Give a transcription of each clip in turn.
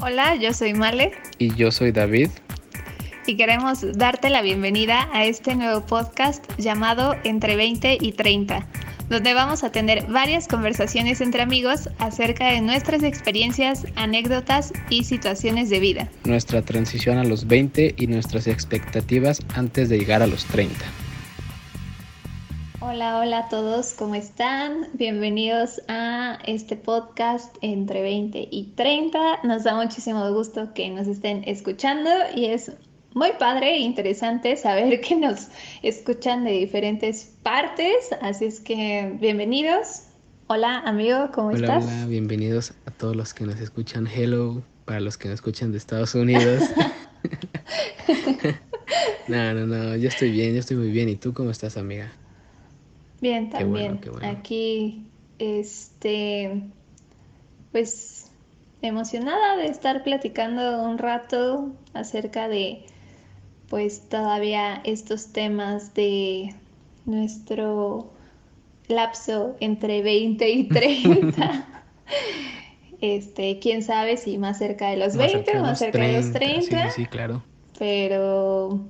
Hola, yo soy Male. Y yo soy David. Y queremos darte la bienvenida a este nuevo podcast llamado Entre 20 y 30, donde vamos a tener varias conversaciones entre amigos acerca de nuestras experiencias, anécdotas y situaciones de vida. Nuestra transición a los 20 y nuestras expectativas antes de llegar a los 30. Hola, hola a todos, ¿cómo están? Bienvenidos a este podcast entre 20 y 30. Nos da muchísimo gusto que nos estén escuchando y es muy padre e interesante saber que nos escuchan de diferentes partes, así es que bienvenidos. Hola amigo, ¿cómo estás? Hola, bienvenidos a todos los que nos escuchan. Hello, para los que nos escuchan de Estados Unidos. no, no, no, yo estoy bien, yo estoy muy bien. ¿Y tú cómo estás, amiga? Bien, también. Aquí, este, pues emocionada de estar platicando un rato acerca de, pues todavía estos temas de nuestro lapso entre 20 y 30. este, quién sabe si más cerca de los 20 o más cerca de los 30. Sí, sí, claro. Pero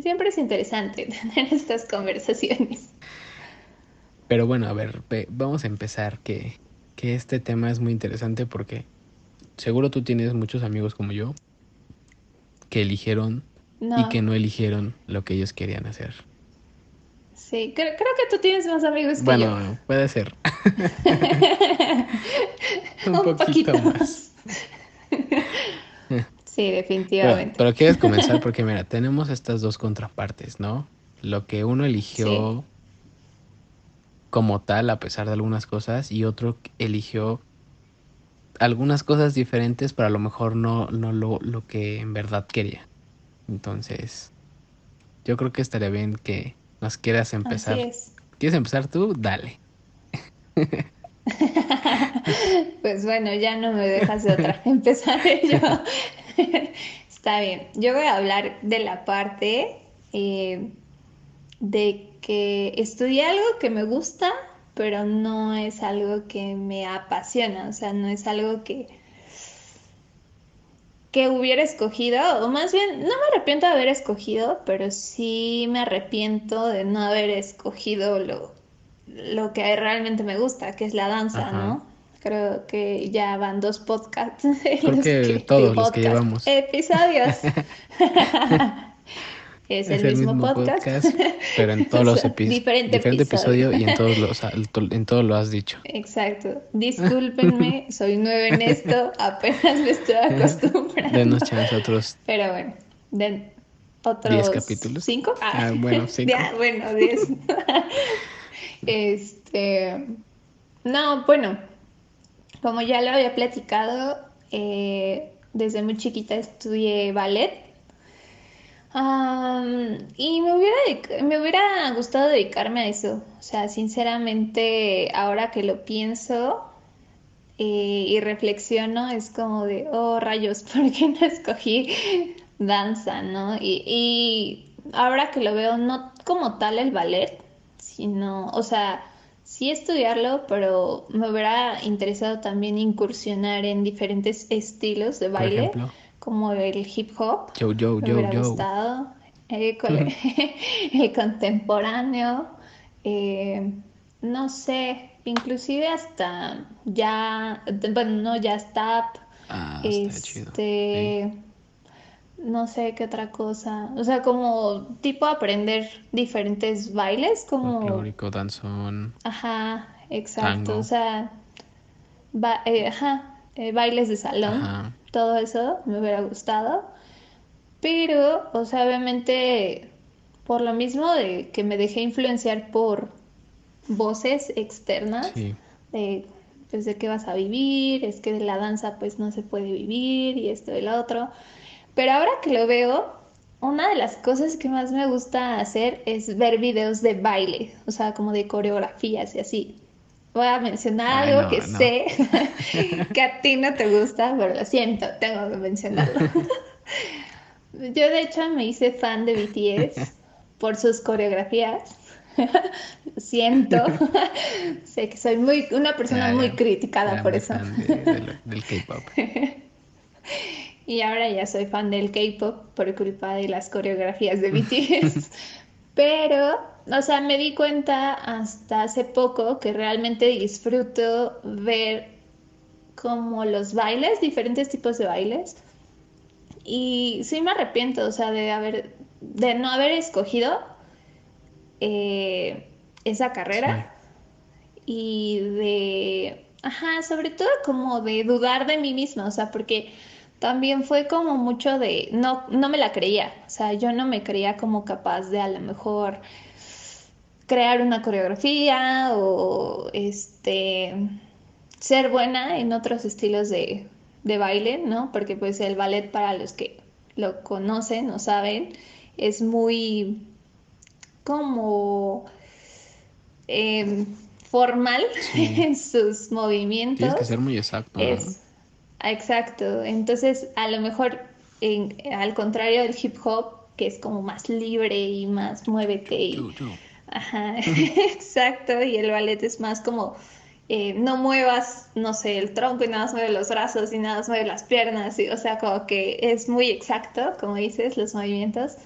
siempre es interesante tener estas conversaciones. Pero bueno, a ver, vamos a empezar que, que este tema es muy interesante porque seguro tú tienes muchos amigos como yo que eligieron y que no eligieron lo que ellos querían hacer. Sí, creo, que tú tienes más amigos que yo. Bueno, puede ser. Un, poquito, más. sí, definitivamente. Pero, quieres comenzar porque mira, tenemos estas dos contrapartes, ¿no? Lo que uno eligió como tal a pesar de algunas cosas y otro eligió algunas cosas diferentes pero a lo mejor no, no lo, lo que en verdad quería. Entonces, yo creo que estaría bien que nos quieras empezar. ¿Quieres empezar tú? Dale. pues bueno, ya no me dejas de otra. Empezaré yo. Está bien. Yo voy a hablar de la parte eh, de que estudié algo que me gusta, pero no es algo que me apasiona, o sea, no es algo que que hubiera escogido, o más bien, no me arrepiento de haber escogido, pero sí me arrepiento de no haber escogido lo, lo que realmente me gusta, que es la danza, ¿no? Creo que ya van dos podcasts. Creo que, todos los que llevamos. Episodios. es, el, mismo, podcast. pero en todos los episodios. Diferente, diferente episodio. y en todos, los, en todos lo has dicho. Exacto. Discúlpenme, soy nuevo en esto, apenas me estoy acostumbrando. Denos chance otros. Pero bueno, den otros. ¿Diez capítulos? ¿Cinco? Ah, ah bueno, cinco. Ya, bueno, diez. este. No, bueno, como ya lo había platicado, eh, desde muy chiquita estudié ballet y me hubiera, me hubiera gustado dedicarme a eso. O sea, sinceramente, ahora que lo pienso eh, y reflexiono, es como de, oh rayos, ¿por qué no escogí danza, no? Y, y ahora que lo veo, no como tal el ballet, sino, o sea, sí estudiarlo, pero me hubiera interesado también incursionar en diferentes estilos de baile como el hip hop. Yo, yo, me yo, hubiera yo. gustado. Eh, el contemporáneo. Eh, no sé, inclusive hasta ya, bueno, no ya está. Ah, este, no sé qué otra cosa. O sea, como tipo aprender diferentes bailes, como. Folclórico, danzón. Ajá, exacto. O sea, eh, ajá, bailes de salón. Ajá todo eso me hubiera gustado. Pero, o sea, obviamente, por lo mismo de que me dejé influenciar por voces externas, de, pues, de qué vas a vivir, es que de la danza pues no se puede vivir y esto y lo otro. Pero ahora que lo veo, una de las cosas que más me gusta hacer es ver videos de baile, o sea, como de coreografías y así voy a mencionar algo que sé que a ti no te gusta, pero lo siento, tengo que mencionarlo. Yo de hecho me hice fan de BTS por sus coreografías. lo siento. sé que soy muy una persona muy criticada por eso. del K-pop. y ahora ya soy fan del K-pop por culpa de las coreografías de BTS. Pero, o sea, me di cuenta hasta hace poco que realmente disfruto ver como los bailes, diferentes tipos de bailes. Y sí me arrepiento, o sea, de haber, de no haber escogido eh, esa carrera y de, ajá, sobre todo como de dudar de mí misma, o sea, porque también fue como mucho de, no, no me la creía, o sea, yo no me creía como capaz de a lo mejor crear una coreografía o este ser buena en otros estilos de, de baile, ¿no? Porque pues el ballet para los que lo conocen o saben es muy como em, formal en sus movimientos. Tienes que ser muy exacto. Exacto. Entonces, a lo mejor, al contrario del hip hop, que es como más libre y más muévete y... Ajá, exacto. Y el ballet es más como eh, no muevas, no sé, el tronco y nada más mueve los brazos y nada más mueve las piernas. Y, o sea, como que es muy exacto, como dices, los movimientos.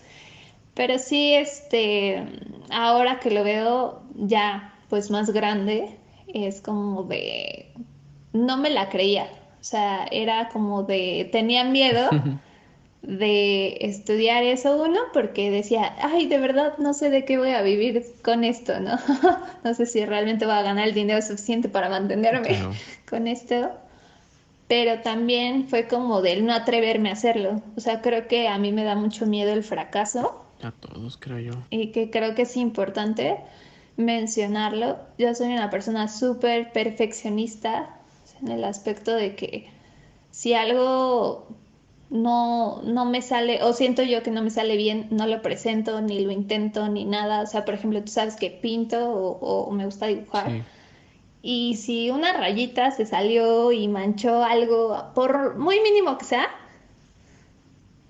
Pero sí, este, ahora que lo veo ya pues más grande, es como de, no me la creía, o sea, era como de, tenía miedo de estudiar eso uno porque decía, ay, de verdad no sé de qué voy a vivir con esto, ¿no? no sé si realmente voy a ganar el dinero suficiente para mantenerme con esto. Pero también fue como de no atreverme a hacerlo. O sea, creo que a mí me da mucho miedo el fracaso. A todos, creo yo. Y que creo que es importante mencionarlo. Yo soy una persona súper perfeccionista en el aspecto de que si algo no, no me sale, o siento yo que no me sale bien, no lo presento, ni lo intento, ni nada. O sea, por ejemplo, tú sabes que pinto o, me gusta dibujar. Y si una rayita se salió y manchó algo, por muy mínimo que sea,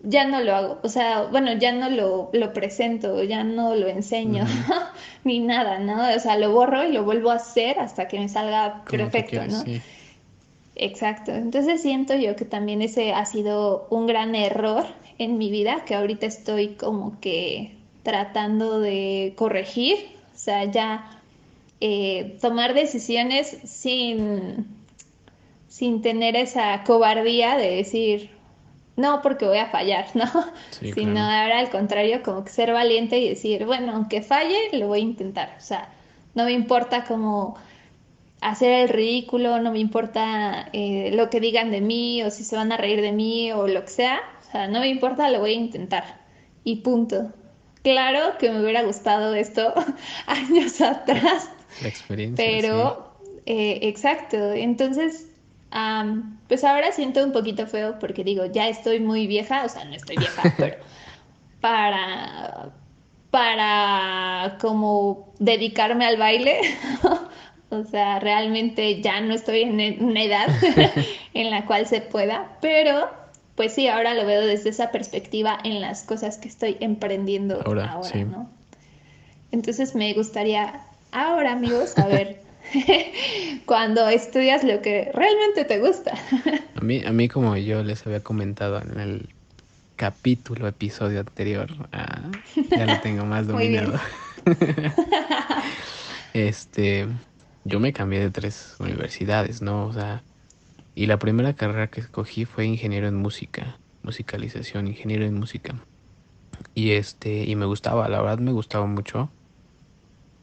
ya no lo hago. O sea, bueno, ya no lo, lo presento, ya no lo enseño, ni nada, ¿no? O sea, lo borro y lo vuelvo a hacer hasta que me salga perfecto, ¿no? Exacto. Entonces siento yo que también ese ha sido un gran error en mi vida, que ahorita estoy como que tratando de corregir, o sea, ya eh, tomar decisiones sin, sin tener esa cobardía de decir, no porque voy a fallar, ¿no? Sino ahora al contrario, como que ser valiente y decir, bueno, aunque falle, lo voy a intentar. O sea, no me importa como hacer el ridículo, no me importa eh, lo que digan de mí o si se van a reír de mí o lo que sea. O sea, no me importa, lo voy a intentar. Y punto. Claro que me hubiera gustado esto años atrás. La experiencia. Pero, eh, exacto. Entonces, pues ahora siento un poquito feo porque digo, ya estoy muy vieja, o sea, no estoy vieja, pero para, para como dedicarme al baile, o sea, realmente ya no estoy en una edad en la cual se pueda, pero pues sí, ahora lo veo desde esa perspectiva en las cosas que estoy emprendiendo ahora, ¿no? Entonces me gustaría ahora, amigos, a ver cuando estudias lo que realmente te gusta. a mí, a mí como yo les había comentado en el capítulo, episodio anterior, ah, ya lo tengo más dominado. este, yo me cambié de tres universidades, ¿no? O sea, y la primera carrera que escogí fue ingeniero en música, musicalización, ingeniero en música. Y este, y me gustaba, la verdad me gustaba mucho.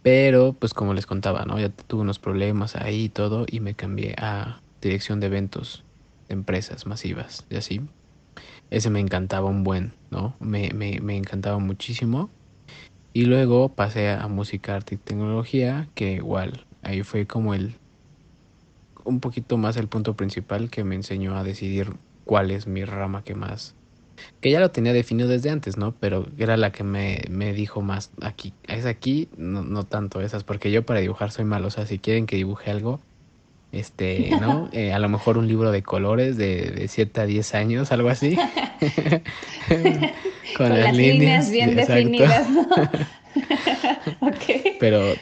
Pero, pues como les contaba, ¿no? Ya tuve unos problemas ahí y todo y me cambié a dirección de eventos de empresas masivas y así. Ese me encantaba un buen, ¿no? Me, me, me encantaba muchísimo. Y luego pasé a música, arte y tecnología, que igual, ahí fue como el, un poquito más el punto principal que me enseñó a decidir cuál es mi rama que más que ya lo tenía definido desde antes, ¿no? Pero era la que me, me dijo más aquí, es aquí, no, no, tanto esas, porque yo para dibujar soy malo, o sea, si quieren que dibuje algo, este, ¿no? Eh, a lo mejor un libro de colores de, de 7 a 10 años, algo así. Con, las, líneas, bien definidas, ¿no? okay. Pero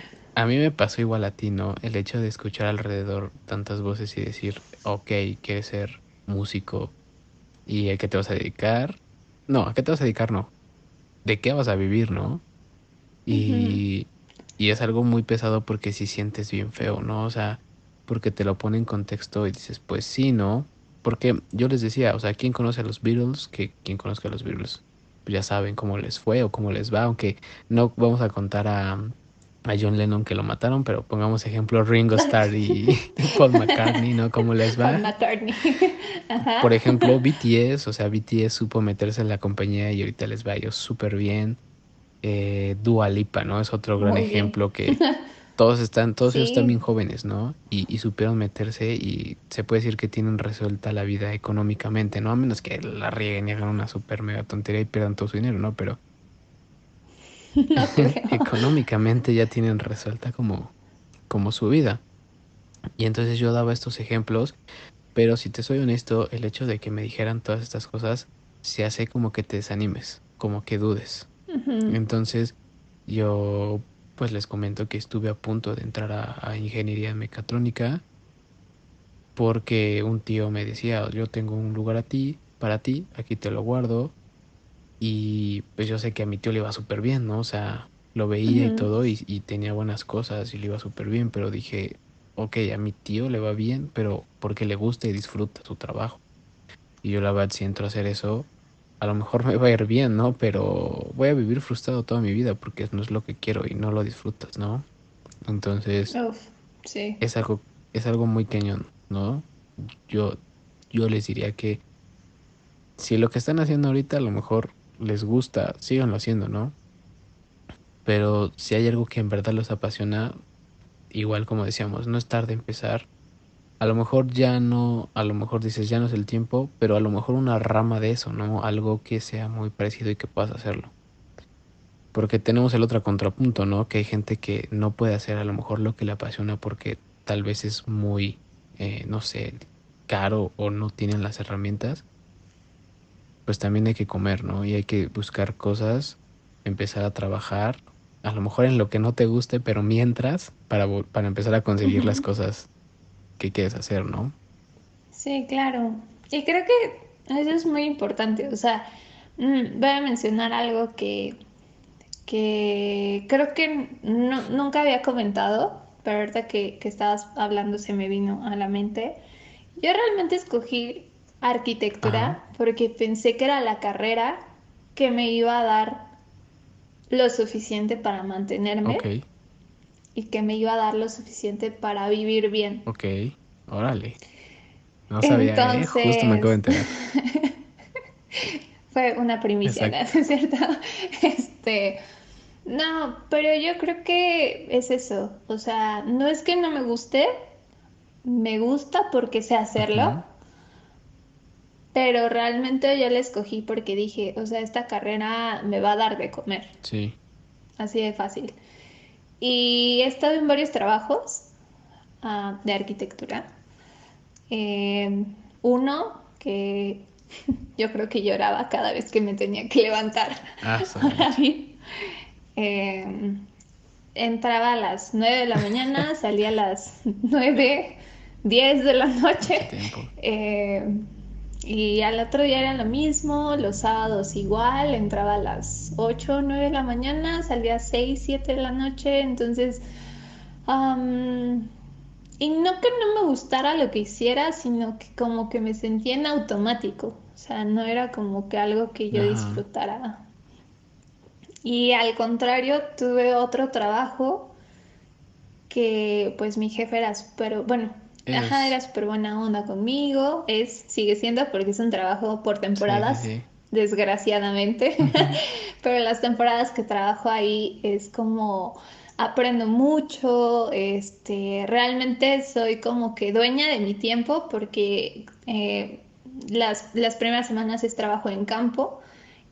a mí me pasó igual a ti, ¿no? El hecho de escuchar alrededor tantas voces y decir, ok, quieres ser músico, ¿Y a qué te vas a dedicar? No, ¿a qué te vas a dedicar? No. ¿De qué vas a vivir, no? Y, y es algo muy pesado porque si sientes bien feo, ¿no? O sea, porque te lo pone en contexto y dices, pues sí, ¿no? Porque yo les decía, o sea, ¿quién conoce a los Beatles? Que quien conozca a los Beatles, pues ya saben cómo les fue o cómo les va, aunque no vamos a contar a, a John Lennon que lo mataron, pero pongamos ejemplo Ringo Starr y Paul McCartney, ¿no? ¿Cómo les va? Paul McCartney. Por ejemplo, BTS, o sea, BTS supo meterse en la compañía y ahorita les va a ellos súper bien. Eh, Dua Lipa, ¿no? Es otro gran ejemplo que todos están, todos ellos están bien jóvenes, ¿no? Y, supieron meterse y se puede decir que tienen resuelta la vida económicamente, ¿no? A menos que la rieguen y hagan una super mega tontería y pierdan todo su dinero, ¿no? Pero económicamente ya tienen resuelta como, como su vida. Y entonces yo daba estos ejemplos, pero si te soy honesto, el hecho de que me dijeran todas estas cosas se hace como que te desanimes, como que dudes. Entonces yo pues les comento que estuve a punto de entrar a, ingeniería mecatrónica porque un tío me decía, yo tengo un lugar a ti, para ti, aquí te lo guardo. Y pues yo sé que a mi tío le iba súper bien, ¿no? O sea, lo veía y todo y, tenía buenas cosas y le iba súper bien, pero dije, ok, a mi tío le va bien, pero porque le gusta y disfruta su trabajo. Y yo la verdad, si entro a hacer eso, a lo mejor me va a ir bien, ¿no? Pero voy a vivir frustrado toda mi vida porque no es lo que quiero y no lo disfrutas, ¿no? Entonces, sí. es algo es algo muy cañón, ¿no? Yo yo les diría que si lo que están haciendo ahorita a lo mejor les gusta, síganlo haciendo, ¿no? Pero si hay algo que en verdad los apasiona, igual como decíamos, no es tarde empezar a lo mejor ya no, a lo mejor dices ya no es el tiempo, pero a lo mejor una rama de eso, ¿no? Algo que sea muy parecido y que puedas hacerlo. Porque tenemos el otro contrapunto, ¿no? Que hay gente que no puede hacer a lo mejor lo que le apasiona porque tal vez es muy, eh, no sé, caro o no tienen las herramientas. Pues también hay que comer, ¿no? Y hay que buscar cosas, empezar a trabajar, a lo mejor en lo que no te guste, pero mientras, para, para empezar a conseguir las cosas qué quieres hacer, ¿no? Sí, claro. Y creo que eso es muy importante. O sea, mm, voy a mencionar algo que, que creo que nunca había comentado, pero ahorita que, que estabas hablando se me vino a la mente. Yo realmente escogí arquitectura porque pensé que era la carrera que me iba a dar lo suficiente para mantenerme. Okay y que me iba a dar lo suficiente para vivir bien. Ok, órale. No sabía, ¿eh? justo me acabo de enterar. Fue una primicia, ¿no es cierto? Este, no, pero yo creo que es eso. O sea, no es que no me guste, me gusta porque sé hacerlo. Pero realmente yo la escogí porque dije, o sea, esta carrera me va a dar de comer. Sí. Así de fácil. Y he estado en varios trabajos ah, de arquitectura. Em, uno que yo creo que lloraba cada vez que me tenía que levantar ah, em, entraba a las 9 de la mañana, salía a las 9, 10 de la noche. Y al otro día era lo mismo, los sábados igual, entraba a las 8 o 9 de la mañana, salía a 6, 7 de la noche, entonces... y no que no me gustara lo que hiciera, sino que como que me sentía en automático, o sea, no era como que algo que yo disfrutara. Y al contrario, tuve otro trabajo que pues mi jefe era súper, bueno, Ajá, era súper buena onda conmigo. Es, sigue siendo porque es un trabajo por temporadas, desgraciadamente. Pero las temporadas que trabajo ahí es como aprendo mucho, este, realmente soy como que dueña de mi tiempo porque eh, las, las primeras semanas es trabajo en campo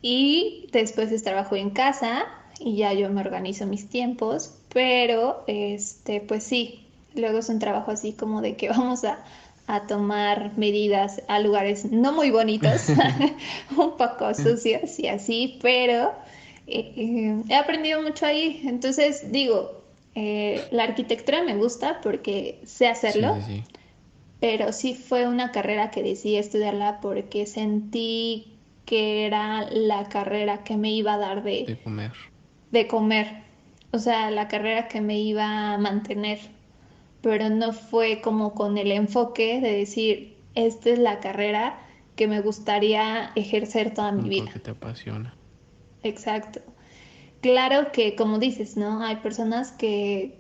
y después es trabajo en casa y ya yo me organizo mis tiempos, pero este, pues sí, Luego es un trabajo así como de que vamos a, tomar medidas a lugares no muy bonitos, un poco sucios y así, pero eh, he aprendido mucho ahí. Entonces digo, eh, la arquitectura me gusta porque sé hacerlo, pero sí fue una carrera que decidí estudiarla porque sentí que era la carrera que me iba a dar de, de comer. De comer. O sea, la carrera que me iba a mantener. Pero no fue como con el enfoque de decir, esta es la carrera que me gustaría ejercer toda mi vida. Porque te apasiona. Exacto. Claro que, como dices, ¿no? Hay personas que,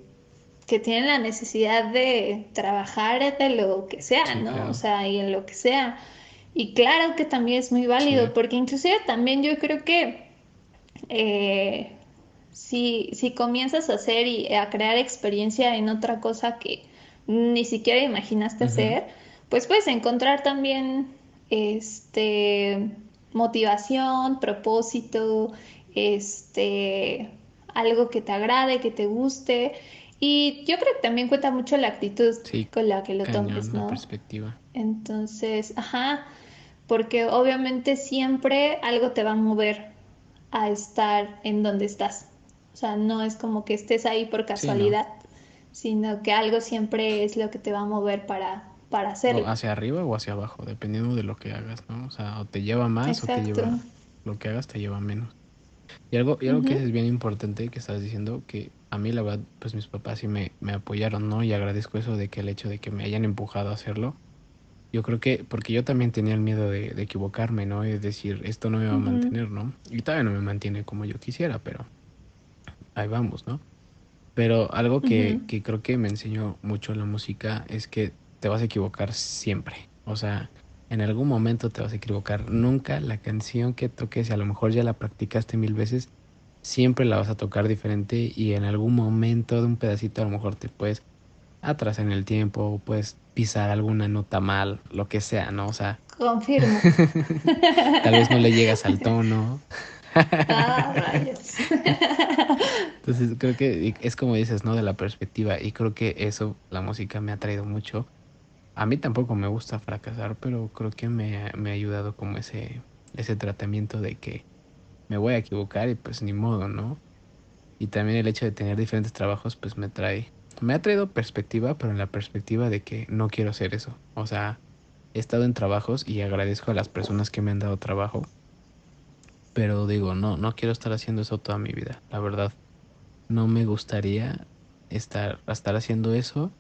que tienen la necesidad de trabajar de lo que sea, ¿no? O sea, y en lo que sea. Y claro que también es muy válido, porque inclusive también yo creo que eh, si, si comienzas a hacer y a crear experiencia en otra cosa que ni siquiera imaginaste hacer, pues puedes encontrar también este motivación, propósito, este algo que te agrade, que te guste. Y yo creo que también cuenta mucho la actitud con la que lo tomes, ¿no? perspectiva. Entonces, ajá, porque obviamente siempre algo te va a mover a estar en donde estás. O sea, no es como que estés ahí por casualidad, sino que algo siempre es lo que te va a mover para, para hacerlo. hacia arriba o hacia abajo, dependiendo de lo que hagas, ¿no? O sea, o te lleva más o te lleva... Lo que hagas te lleva menos. Y algo, y algo que es bien importante que estás diciendo, que a mí la verdad, pues mis papás sí me, me apoyaron, ¿no? Y agradezco eso de que el hecho de que me hayan empujado a hacerlo yo creo que, porque yo también tenía el miedo de, equivocarme, ¿no? Es decir, esto no me va a mantener, ¿no? Y todavía no me mantiene como yo quisiera, pero ahí vamos, ¿no? Pero algo que, que creo que me enseñó mucho la música es que te vas a equivocar siempre. O sea, en algún momento te vas a equivocar. Nunca la canción que toques, a lo mejor ya la practicaste mil veces, siempre la vas a tocar diferente y en algún momento de un pedacito a lo mejor te puedes atrás en el tiempo, puedes pisar alguna nota mal, lo que sea, ¿no? O sea. Confirmo. tal vez no le llegas al tono. Ah. Entonces creo que es como dices, ¿no? De la perspectiva. Y creo que eso, la música me ha traído mucho. A mí tampoco me gusta fracasar, pero creo que me, ha ayudado como ese tratamiento de que me voy a equivocar y pues ni modo, ¿no? Y también el hecho de tener diferentes trabajos pues me trae me ha traído perspectiva, pero en la perspectiva de que no quiero hacer eso. O sea, he estado en trabajos y agradezco a las personas que me han dado trabajo. Pero digo, no, no quiero estar haciendo eso toda mi vida. La verdad, no me gustaría estar, estar haciendo eso.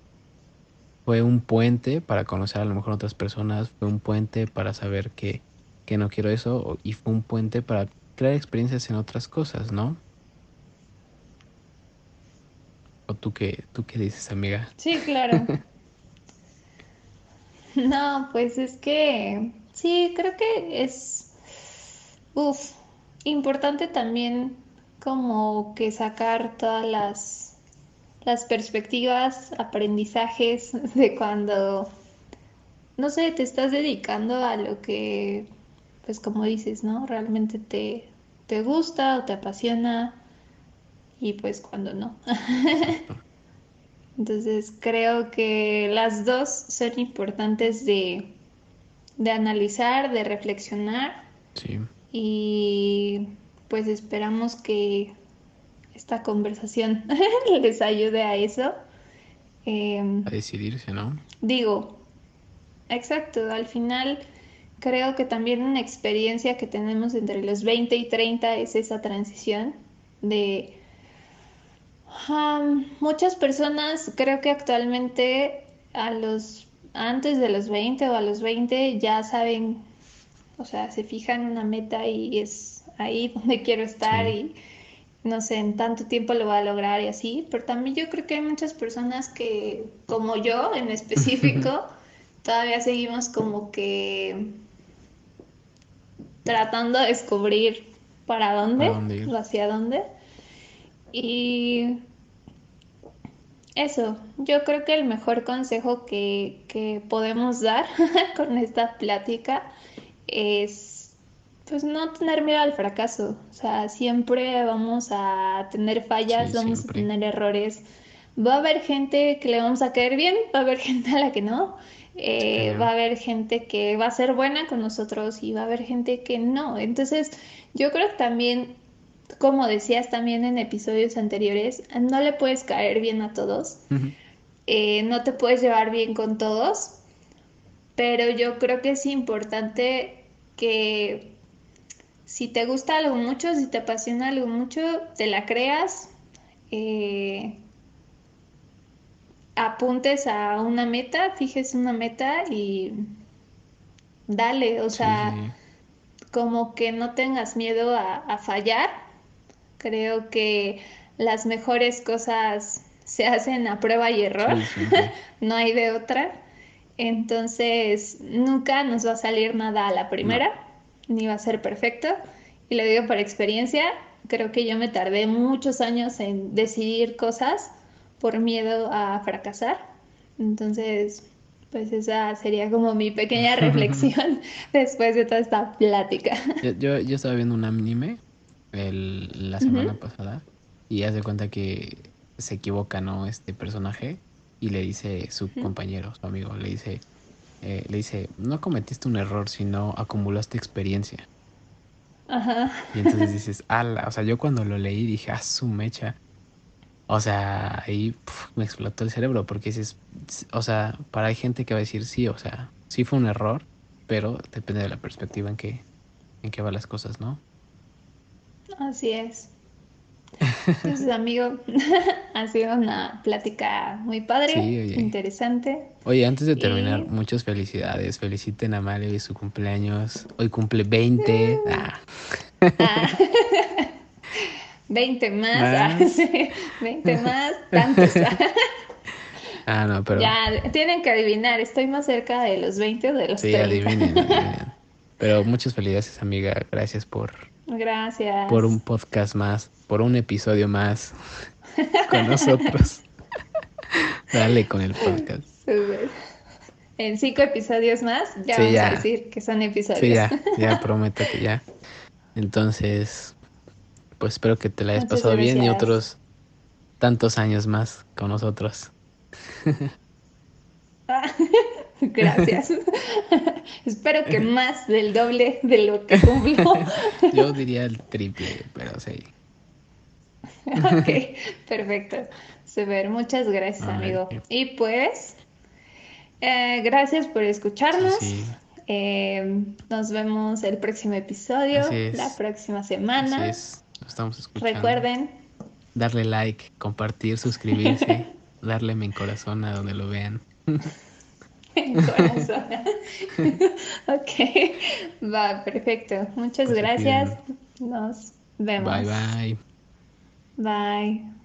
Fue un puente para conocer a lo mejor otras personas, fue un puente para saber que, que no quiero eso y fue un puente para crear experiencias en otras cosas, ¿no? ¿O tú qué, tú qué dices, amiga? Sí, claro. no, pues es que sí, creo que es uf, importante también como que sacar todas las, las perspectivas, aprendizajes de cuando, no sé, te estás dedicando a lo que, pues como dices, ¿no? Realmente te, te gusta o te apasiona y pues cuando no. Entonces creo que las dos son importantes de, de analizar, de reflexionar. Sí. Y pues esperamos que esta conversación les ayude a eso. Em, a decidirse, ¿no? Digo, exacto, al final creo que también una experiencia que tenemos entre los 20 y 30 es esa transición de muchas personas creo que actualmente a los antes de los 20 o a los 20 ya saben, o sea, se fijan una meta y es ahí donde quiero estar y no sé, en tanto tiempo lo va a lograr y así, pero también yo creo que hay muchas personas que, como yo en específico, todavía seguimos como que tratando de descubrir para dónde, o hacia dónde. Y eso, yo creo que el mejor consejo que, que podemos dar con esta plática es pues no tener miedo al fracaso. O sea, siempre vamos a tener fallas, vamos a tener errores. Va a haber gente que le vamos a caer bien, va a haber gente a la que no. Eh, va a haber gente que va a ser buena con nosotros y va a haber gente que no. Entonces, yo creo que también como decías también en episodios anteriores, no le puedes caer bien a todos, eh, no te puedes llevar bien con todos, pero yo creo que es importante que si te gusta algo mucho, si te apasiona algo mucho, te la creas, eh, apuntes a una meta, fijes una meta y dale, o sea, como que no tengas miedo a, fallar. Creo que las mejores cosas se hacen a prueba y error, no hay de otra. Entonces, nunca nos va a salir nada a la primera, ni va a ser perfecto. Y lo digo por experiencia, creo que yo me tardé muchos años en decidir cosas por miedo a fracasar. Entonces, pues esa sería como mi pequeña reflexión después de toda esta plática. Yo, yo, estaba viendo un anime el, la semana pasada y hace cuenta que se equivoca, ¿no? Este personaje y le dice su compañero, su amigo, le dice, eh, le dice, no cometiste un error, sino acumulaste experiencia. Ajá. Y entonces dices, ala, o sea, yo cuando lo leí dije, ah, su mecha. O sea, ahí me explotó el cerebro porque dices, o sea, para hay gente que va a decir sí, o sea, sí fue un error, pero depende de la perspectiva en que, en que van las cosas, ¿no? Así es. Entonces, amigo, ha sido una plática muy padre, interesante. Oye, antes de terminar, muchas felicidades. Feliciten a Mario y su cumpleaños. Hoy cumple 20. 20 más, 20 más, tantos. ah, no, pero... Ya, tienen que adivinar, ¿estoy más cerca de los 20 o de los sí, 30? adivinen, Pero muchas felicidades, amiga. Gracias por... Gracias. Por un podcast más, por un episodio más con nosotros. Dale con el podcast. En cinco episodios más ya vamos a decir que son episodios. Sí, ya, ya prometo que ya. Entonces, pues espero que te la hayas pasado bien y otros tantos años más con nosotros. Gracias. espero que más del doble de lo que cumplió. Yo diría el triple, pero sí. ok, perfecto. Super, muchas gracias, amigo. Y pues, eh, gracias por escucharnos. Eh, nos vemos el próximo episodio, la próxima semana estamos escuchando. Recuerden. Darle like, compartir, suscribirse, darle en corazón a donde lo vean. en corazón. ok, va, perfecto. Muchas pues gracias. Nos vemos. Bye, bye. Bye.